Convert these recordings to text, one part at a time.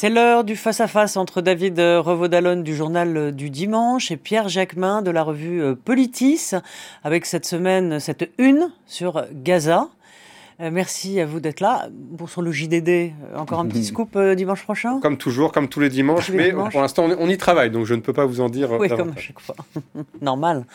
C'est l'heure du face-à-face entre David Revaudalon du journal du dimanche et Pierre Jacquemin de la revue Politis, avec cette semaine cette une sur Gaza. Euh, merci à vous d'être là. Bon, sur le JDD, euh, encore un petit scoop euh, dimanche prochain? Comme toujours, comme tous les dimanches, mais pour l'instant, on, y travaille, donc je ne peux pas vous en dire. Oui, comme à chaque fois. Normal.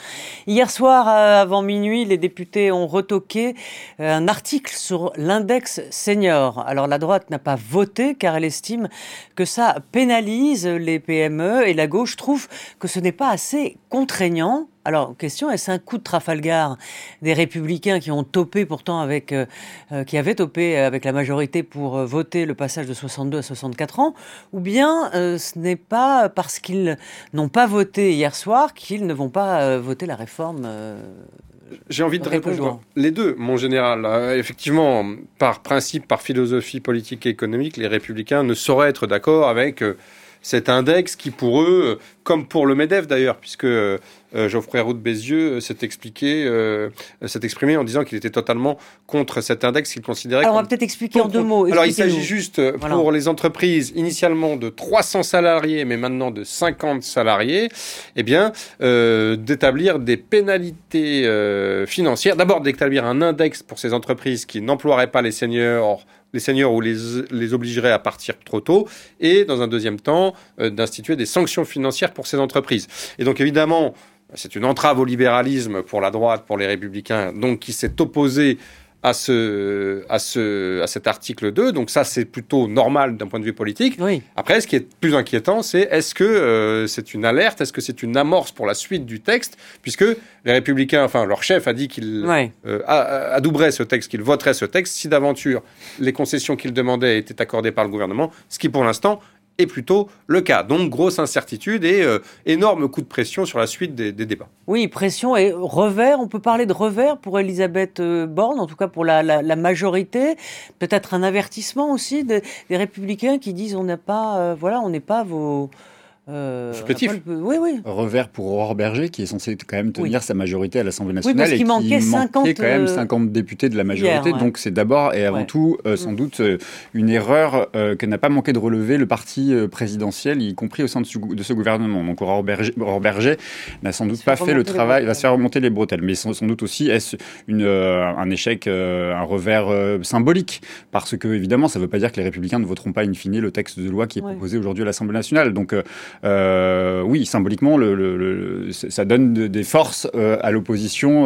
Hier soir, avant minuit, les députés ont retoqué un article sur l'index senior. Alors, la droite n'a pas voté car elle estime que ça pénalise les PME et la gauche trouve que ce n'est pas assez contraignant. Alors, question, est-ce un coup de Trafalgar des républicains qui ont topé pourtant avec, euh, euh, qui avaient topé avec la majorité pour euh, voter le passage de 62 à 64 ans, ou bien ce n'est pas parce qu'ils n'ont pas voté hier soir qu'ils ne vont pas voter la réforme j'ai envie de répondre les deux, mon général. effectivement, par principe, par philosophie politique et économique, les républicains ne sauraient être d'accord avec cet index qui, pour eux, comme pour le MEDEF d'ailleurs, puisque euh, Geoffroy Roux de Bézieux s'est expliqué, euh, s'est exprimé en disant qu'il était totalement contre cet index qu'il considérait. Alors, on va peut-être expliquer en deux mots. Alors, il s'agit juste euh, pour les entreprises initialement de 300 salariés, mais maintenant de 50 salariés, eh bien, d'établir des pénalités financières. D'abord, d'établir un index pour ces entreprises qui n'emploieraient pas les seniors les seniors ou les, les obligerait à partir trop tôt, et dans un deuxième temps, euh, d'instituer des sanctions financières pour ces entreprises. Et donc évidemment, c'est une entrave au libéralisme pour la droite, pour les républicains, donc qui s'est opposé à, ce, à, ce, à cet article 2. Donc ça, c'est plutôt normal d'un point de vue politique. Oui. Après, ce qui est plus inquiétant, c'est est-ce que euh, c'est une alerte, est-ce que c'est une amorce pour la suite du texte, puisque les républicains, enfin leur chef a dit qu'il euh, adouberait ce texte, qu'il voterait ce texte si d'aventure les concessions qu'il demandait étaient accordées par le gouvernement, ce qui pour l'instant est plutôt le cas. Donc grosse incertitude et euh, énorme coup de pression sur la suite des, débats. Oui, pression et revers. On peut parler de revers pour Elisabeth euh, Borne, en tout cas pour la, majorité. Peut-être un avertissement aussi des, républicains qui disent on n'a pas, euh, voilà, on n'est pas vos euh, oui, oui. Revers pour Aurore Berger, qui est censé quand même tenir sa majorité à l'Assemblée nationale et qui manquait, 50, quand même 50 euh, députés de la majorité. Donc c'est d'abord et avant tout, euh, sans mm. doute, euh, une erreur que n'a pas manqué de relever le parti présidentiel, y compris au sein de ce, gouvernement. Donc Aurore Berger, Berger n'a sans doute pas fait le travail, va se faire remonter les bretelles. Mais sans, doute aussi est-ce un échec, un revers symbolique, parce que évidemment, ça ne veut pas dire que les Républicains ne voteront pas in fine le texte de loi qui est proposé aujourd'hui à l'Assemblée nationale. Donc euh, oui, symboliquement, le, ça donne des forces euh, à l'opposition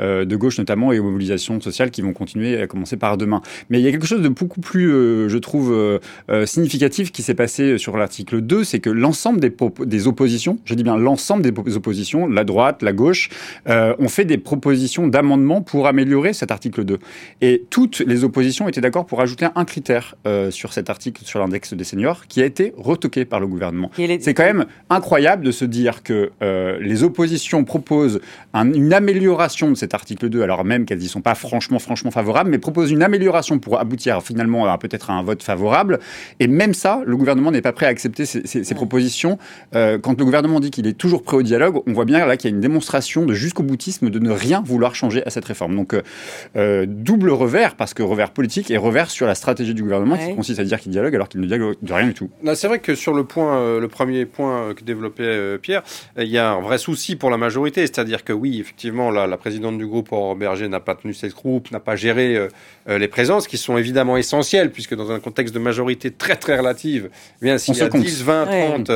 euh, de gauche notamment et aux mobilisations sociales qui vont continuer à commencer par demain. Mais il y a quelque chose de beaucoup plus, je trouve, significatif qui s'est passé sur l'article 2, c'est que l'ensemble des, des oppositions, je dis bien l'ensemble des oppositions, la droite, la gauche, ont fait des propositions d'amendement pour améliorer cet article 2. Et toutes les oppositions étaient d'accord pour ajouter un critère sur cet article, sur l'index des seniors, qui a été retoqué par le gouvernement. C'est quand même incroyable de se dire que euh, les oppositions proposent une amélioration de cet article 2, alors même qu'elles n'y sont pas franchement, franchement favorables, mais proposent une amélioration pour aboutir finalement à peut-être un vote favorable. Et même ça, le gouvernement n'est pas prêt à accepter ces, propositions. Euh, quand le gouvernement dit qu'il est toujours prêt au dialogue, on voit bien là qu'il y a une démonstration de jusqu'au boutisme de ne rien vouloir changer à cette réforme. Donc euh, double revers, parce que revers politique et revers sur la stratégie du gouvernement qui consiste à dire qu'il dialogue alors qu'il ne dialogue de rien du tout. C'est vrai que sur le point, le premier point que développait euh, Pierre, il y a un vrai souci pour la majorité, c'est-à-dire que oui, effectivement, la, la présidente du groupe, Aurore Berger, n'a pas tenu ses groupes, n'a pas géré euh, euh, les présences, qui sont évidemment essentielles, puisque dans un contexte de majorité très très relative, eh bien s'il y a 10, 20, 30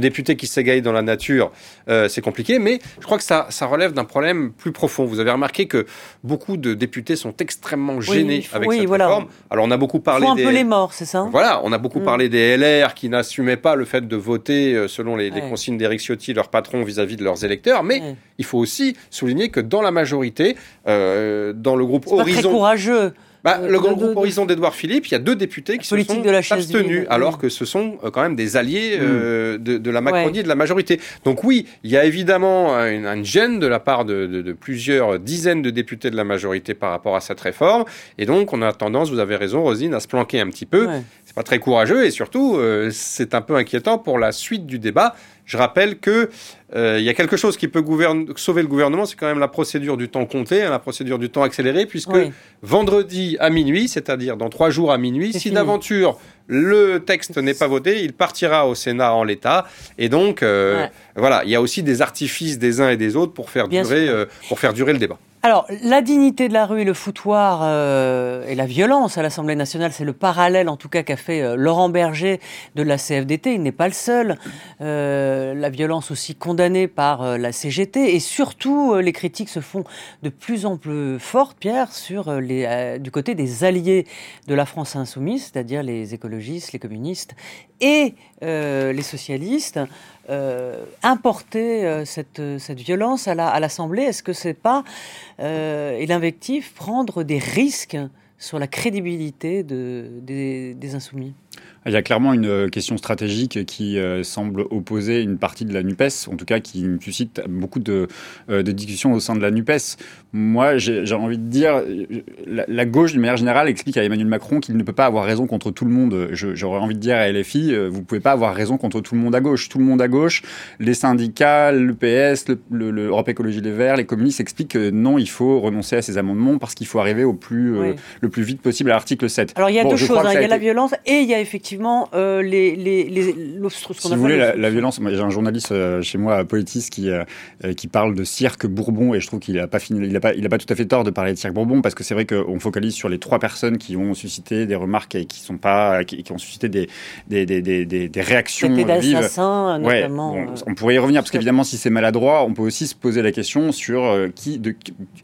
députés qui s'égayent dans la nature, c'est compliqué, mais je crois que ça, ça relève d'un problème plus profond. Vous avez remarqué que beaucoup de députés sont extrêmement gênés avec cette réforme. Alors on a beaucoup parlé un peu les morts, c'est ça? Voilà, on a beaucoup mm. parlé des LR qui n'assumaient pas le fait de voter euh, selon les, consignes d'Éric Ciotti, leur patron, vis-à-vis de leurs électeurs. Mais il faut aussi souligner que dans la majorité, euh, dans le groupe Horizon... Pas très courageux. Bah, le grand groupe Horizon d'Edouard Philippe, il y a deux députés qui se sont abstenus, alors que ce sont euh, quand même des alliés mm. de, la Macronie et de la majorité. Donc oui, il y a évidemment une, gêne de la part de, plusieurs dizaines de députés de la majorité par rapport à cette réforme. Et donc, on a tendance, vous avez raison, Rosine, à se planquer un petit peu. Pas très courageux et surtout, c'est un peu inquiétant pour la suite du débat. Je rappelle que il y a quelque chose qui peut sauver le gouvernement, c'est quand même la procédure du temps compté, hein, la procédure du temps accéléré, puisque vendredi à minuit, c'est-à-dire dans trois jours à minuit, si d'aventure le texte n'est pas voté, il partira au Sénat en l'état. Et donc, voilà, il y a aussi des artifices des uns et des autres pour faire, durer, pour faire durer le débat. Alors, la dignité de la rue et le foutoir euh, et la violence à l'Assemblée nationale, c'est le parallèle en tout cas qu'a fait euh, Laurent Berger de la CFDT. Il n'est pas le seul. Euh, la violence aussi condamnée par la CGT. Et surtout, les critiques se font de plus en plus fortes, Pierre, sur du côté des alliés de la France insoumise, c'est-à-dire les écologistes, les communistes et les socialistes. Euh, importer euh, cette, cette, violence à l'Assemblée. Est-ce que c'est pas, euh, et l'invectif, prendre des risques sur la crédibilité de, des insoumis? Il y a clairement une euh, question stratégique qui euh, semble opposer une partie de la NUPES, en tout cas qui suscite beaucoup de, euh, de discussions au sein de la NUPES. Moi, j'ai envie de dire, la, gauche, d'une manière générale, explique à Emmanuel Macron qu'il ne peut pas avoir raison contre tout le monde. J'aurais envie de dire à LFI, vous ne pouvez pas avoir raison contre tout le monde à gauche. Tout le monde à gauche, les syndicats, le PS, l'Europe le, Écologie Les Verts, les communistes expliquent que non, il faut renoncer à ces amendements parce qu'il faut arriver au plus, le plus vite possible à l'article 7. Alors il y a deux choses, hein. il y a la violence et il y a effectivement euh, les, les, les Si vous voulez, la, violence, j'ai un journaliste euh, chez moi à Politis qui, euh, qui parle de cirque Bourbon et je trouve qu'il n'a pas, fini, il a pas, il a pas tout à fait tort de parler de cirque Bourbon parce que c'est vrai qu'on focalise sur les trois personnes qui ont suscité des remarques et qui, sont pas, qui, ont suscité des, des, des, des, des réactions vives. notamment. on pourrait y revenir parce qu'évidemment, si c'est maladroit, on peut aussi se poser la question sur qui, de,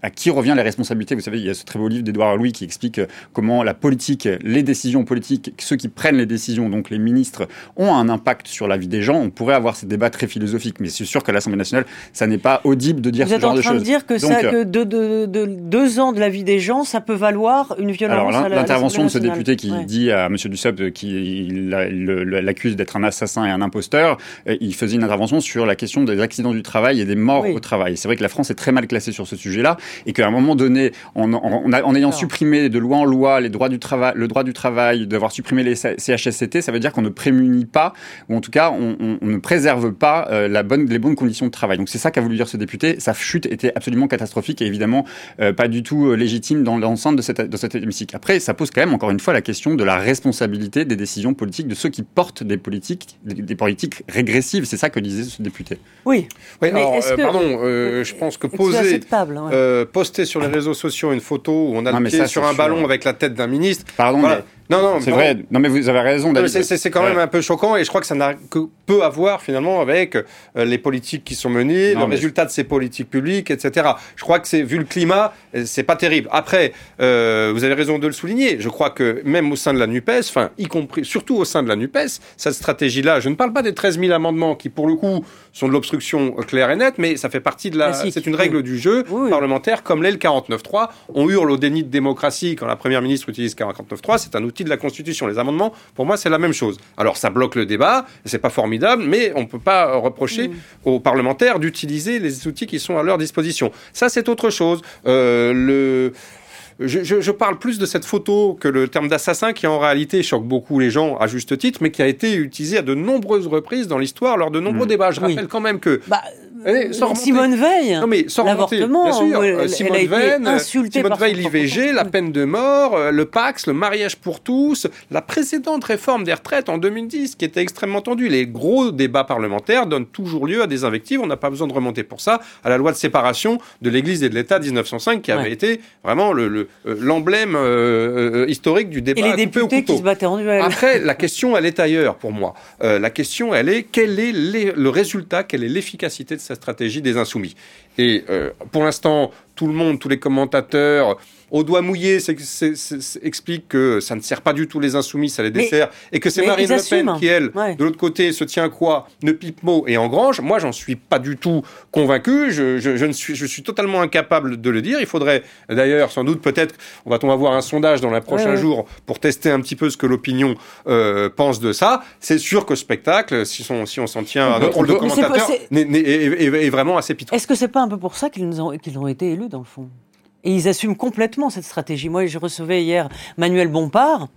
à qui revient les responsabilités. Vous savez, il y a ce très beau livre d'Edouard Louis qui explique comment la politique, les décisions politiques, ceux qui prennent les décisions donc les ministres, ont un impact sur la vie des gens, on pourrait avoir ces débats très philosophiques. Mais c'est sûr qu'à l'Assemblée nationale, ça n'est pas audible de dire ce genre de choses. Vous êtes en train de dire que, ça, que de, deux ans de la vie des gens, ça peut valoir une violence Alors l'intervention de ce député qui dit à M. Dussopt qu'il l'accuse d'être un assassin et un imposteur, euh, il faisait une intervention sur la question des accidents du travail et des morts au travail. C'est vrai que la France est très mal classée sur ce sujet-là et qu'à un moment donné, en, en, ayant supprimé de loi en loi les droits du travail, le droit du travail, d'avoir supprimé les CHS ça veut dire qu'on ne prémunit pas, ou en tout cas, on, ne préserve pas euh, la bonne, les bonnes conditions de travail. Donc c'est ça qu'a voulu dire ce député. Sa chute était absolument catastrophique et évidemment euh, pas du tout euh, légitime dans l'enceinte de, cette, de cet hémicycle. Après, ça pose quand même encore une fois la question de la responsabilité des décisions politiques de ceux qui portent des politiques, des, politiques régressives. C'est ça que disait ce député. Oui. oui alors, pardon, je pense que poser, poster sur les réseaux sociaux une photo où on a le pied sur un ballon avec la tête d'un ministre. Pardon, mais non, non, c'est vrai. Non, mais vous avez raison. C'est quand même un peu choquant et je crois que ça n'a que peu à voir finalement avec euh, les politiques qui sont menées, le résultat de ces politiques publiques, etc. Je crois que c'est vu le climat, euh, c'est pas terrible. Après, euh, vous avez raison de le souligner. Je crois que même au sein de la Nupes, enfin, y compris, surtout au sein de la Nupes, cette stratégie-là. Je ne parle pas des 13 000 amendements qui, pour le coup, sont de l'obstruction claire et nette, mais ça fait partie de la. c'est une règle du jeu parlementaire, comme l'est le 49.3. On hurle au déni de démocratie quand la première ministre utilise 49.3. C'est un outil de la Constitution. Les amendements, pour moi, c'est la même chose. Alors, ça bloque le débat, c'est pas formidable, mais on peut pas reprocher mm. aux parlementaires d'utiliser les outils qui sont à leur disposition. Ça, c'est autre chose. Euh, le je, parle plus de cette photo que le terme d'assassin qui en réalité choque beaucoup les gens à juste titre, mais qui a été utilisé à de nombreuses reprises dans l'histoire lors de nombreux mm. débats. Je rappelle quand même que bah, Simone Veil, l'avortement, euh, Simone Veil, Simone Veil, l'IVG, la peine de mort, euh, le Pax, le mariage pour tous, la précédente réforme des retraites en 2010 qui était extrêmement tendue. Les gros débats parlementaires donnent toujours lieu à des invectives. On n'a pas besoin de remonter pour ça à la loi de séparation de l'Église et de l'État 1905 qui avait été vraiment euh, l'emblème historique du débat. Et les députés qui se battaient en duel. Après, la question, elle est ailleurs pour moi. la question, elle est quel est le résultat, quelle est l'efficacité de cette stratégie des insoumis. Et euh, pour l'instant, tout le monde, tous les commentateurs, au doigt mouillé, explique que ça ne sert pas du tout les insoumis, ça les dessert, et que c'est Marine Le Pen qui, elle, de l'autre côté, se tient quoi? Ne pipe mot et engrange. Moi, j'en suis pas du tout convaincu. Je, ne suis, je suis totalement incapable de le dire. Il faudrait d'ailleurs, sans doute, peut-être, on va-t-on avoir un sondage dans les prochains jours pour tester un petit peu ce que l'opinion euh, pense de ça. C'est sûr que spectacle, si, si on s'en tient à notre rôle de commentateur, est, vraiment assez pitoyable. Est-ce que c'est pas un peu pour ça qu'ils ont, qu'ils ont été élus, dans le fond? Et ils assument complètement cette stratégie. Moi, je recevais hier Manuel Bompard,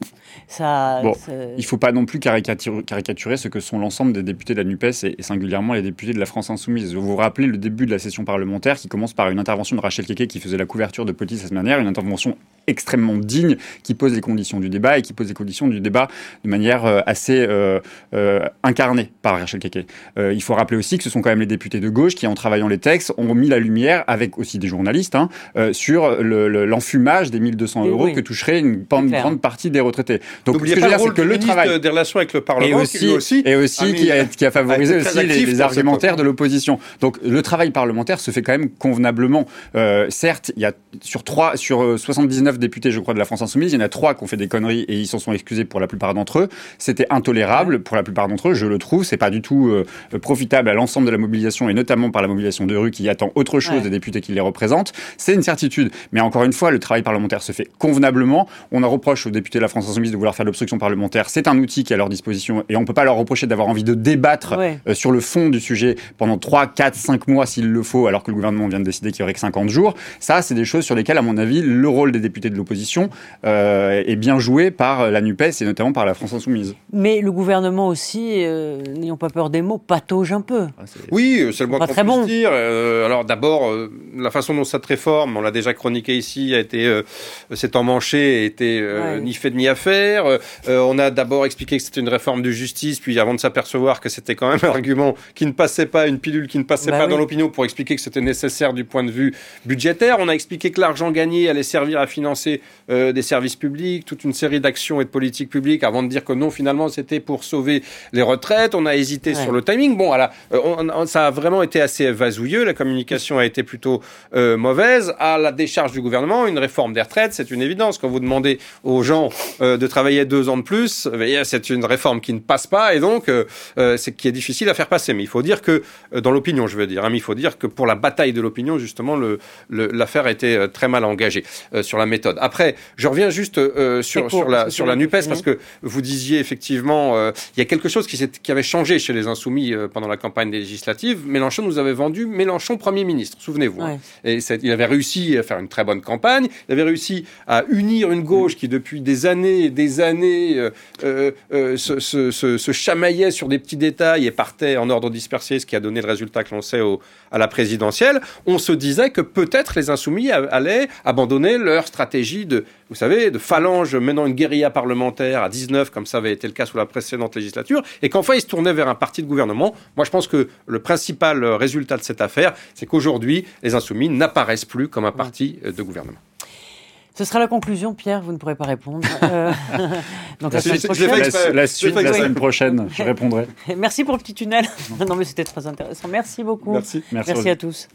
Ça, bon, il ne faut pas non plus caricaturer, ce que sont l'ensemble des députés de la NUPES et, singulièrement les députés de la France Insoumise. Vous vous rappelez le début de la session parlementaire qui commence par une intervention de Rachel Keke qui faisait la couverture de Petit cette manière, une intervention extrêmement digne qui pose les conditions du débat et qui pose les conditions du débat de manière euh, assez euh, euh, incarnée par Rachel Keke. il faut rappeler aussi que ce sont quand même les députés de gauche qui, en travaillant les textes, ont mis la lumière, avec aussi des journalistes, hein, sur l'enfumage des 1200 euros que toucherait une, grande partie des retraités. Donc, ce que je veux dire, c'est que le travail des relations avec le Parlement, et aussi, aussi, et aussi qui, a, qui, a, favorisé aussi les, argumentaires de l'opposition. Donc, le travail parlementaire se fait quand même convenablement. certes, il y a sur trois, sur 79 députés, je crois, de la France Insoumise. Il y en a trois qui ont fait des conneries et ils s'en sont excusés pour la plupart d'entre eux. C'était intolérable pour la plupart d'entre eux, je le trouve. C'est pas du tout euh, profitable à l'ensemble de la mobilisation et notamment par la mobilisation de rue qui attend autre chose des députés qui les représentent. C'est une certitude. Mais encore une fois, le travail parlementaire se fait convenablement. On en reproche aux députés de la France Insoumise de vouloir faire l'obstruction parlementaire. C'est un outil qui est à leur disposition et on peut pas leur reprocher d'avoir envie de débattre euh, sur le fond du sujet pendant 3, 4, 5 mois s'il le faut, alors que le gouvernement vient de décider qu'il y aurait que 50 jours. Ça, c'est des choses sur lesquelles, à mon avis, le rôle des députés de l'opposition euh, est bien joué par la NUPES et notamment par la France Insoumise. Mais le gouvernement aussi, euh, n'ayons pas peur des mots, patauge un peu. Ah, oui, c'est le moins qu'on puisse bon. dire. Euh, alors d'abord, la façon dont cette réforme, on l'a déjà chroniqué ici, a été s'est emmanchée, a été ni fait ni à faire. on a d'abord expliqué que c'était une réforme de justice, puis avant de s'apercevoir que c'était quand même un argument qui ne passait pas, une pilule qui ne passait bah pas dans l'opinion pour expliquer que c'était nécessaire du point de vue budgétaire. On a expliqué que l'argent gagné allait servir à financer euh, des services publics, toute une série d'actions et de politiques publiques avant de dire que non, finalement, c'était pour sauver les retraites. On a hésité sur le timing. Bon, euh, ça a vraiment été assez vasouilleux. La communication a été plutôt euh, mauvaise. À la décharge du gouvernement, une réforme des retraites, c'est une évidence. Quand vous demandez aux gens de travailler deux ans de plus, c'est une réforme qui ne passe pas et donc c'est qui est difficile à faire passer. Mais il faut dire que dans l'opinion, je veux dire, hein, mais il faut dire que pour la bataille de l'opinion, justement, l'affaire le, a été très mal engagée sur la méthode. Après, je reviens juste euh, sur, sur, la, sur la NUPES, parce que vous disiez effectivement, euh, il y a quelque chose qui, qui avait changé chez les Insoumis euh, pendant la campagne des législatives. Mélenchon nous avait vendu Mélenchon Premier ministre, souvenez-vous. Hein. Et il avait réussi à faire une très bonne campagne, il avait réussi à unir une gauche qui, depuis des années des années, se, se, se, chamaillait sur des petits détails et partait en ordre dispersé, ce qui a donné le résultat que l'on sait au, à la présidentielle. On se disait que peut-être les Insoumis allaient abandonner leur stratégie de, vous savez, de phalange menant une guérilla parlementaire à 19, comme ça avait été le cas sous la précédente législature, et qu'enfin il se tournait vers un parti de gouvernement. Moi, je pense que le principal résultat de cette affaire, c'est qu'aujourd'hui, les Insoumis n'apparaissent plus comme un parti de gouvernement. Ce sera la conclusion, Pierre, vous ne pourrez pas répondre. Euh, donc la, semaine prochaine. La, suite la semaine prochaine, je répondrai. Merci pour le petit tunnel. non mais c'était très intéressant. Merci beaucoup. Merci. Merci, Merci à tous.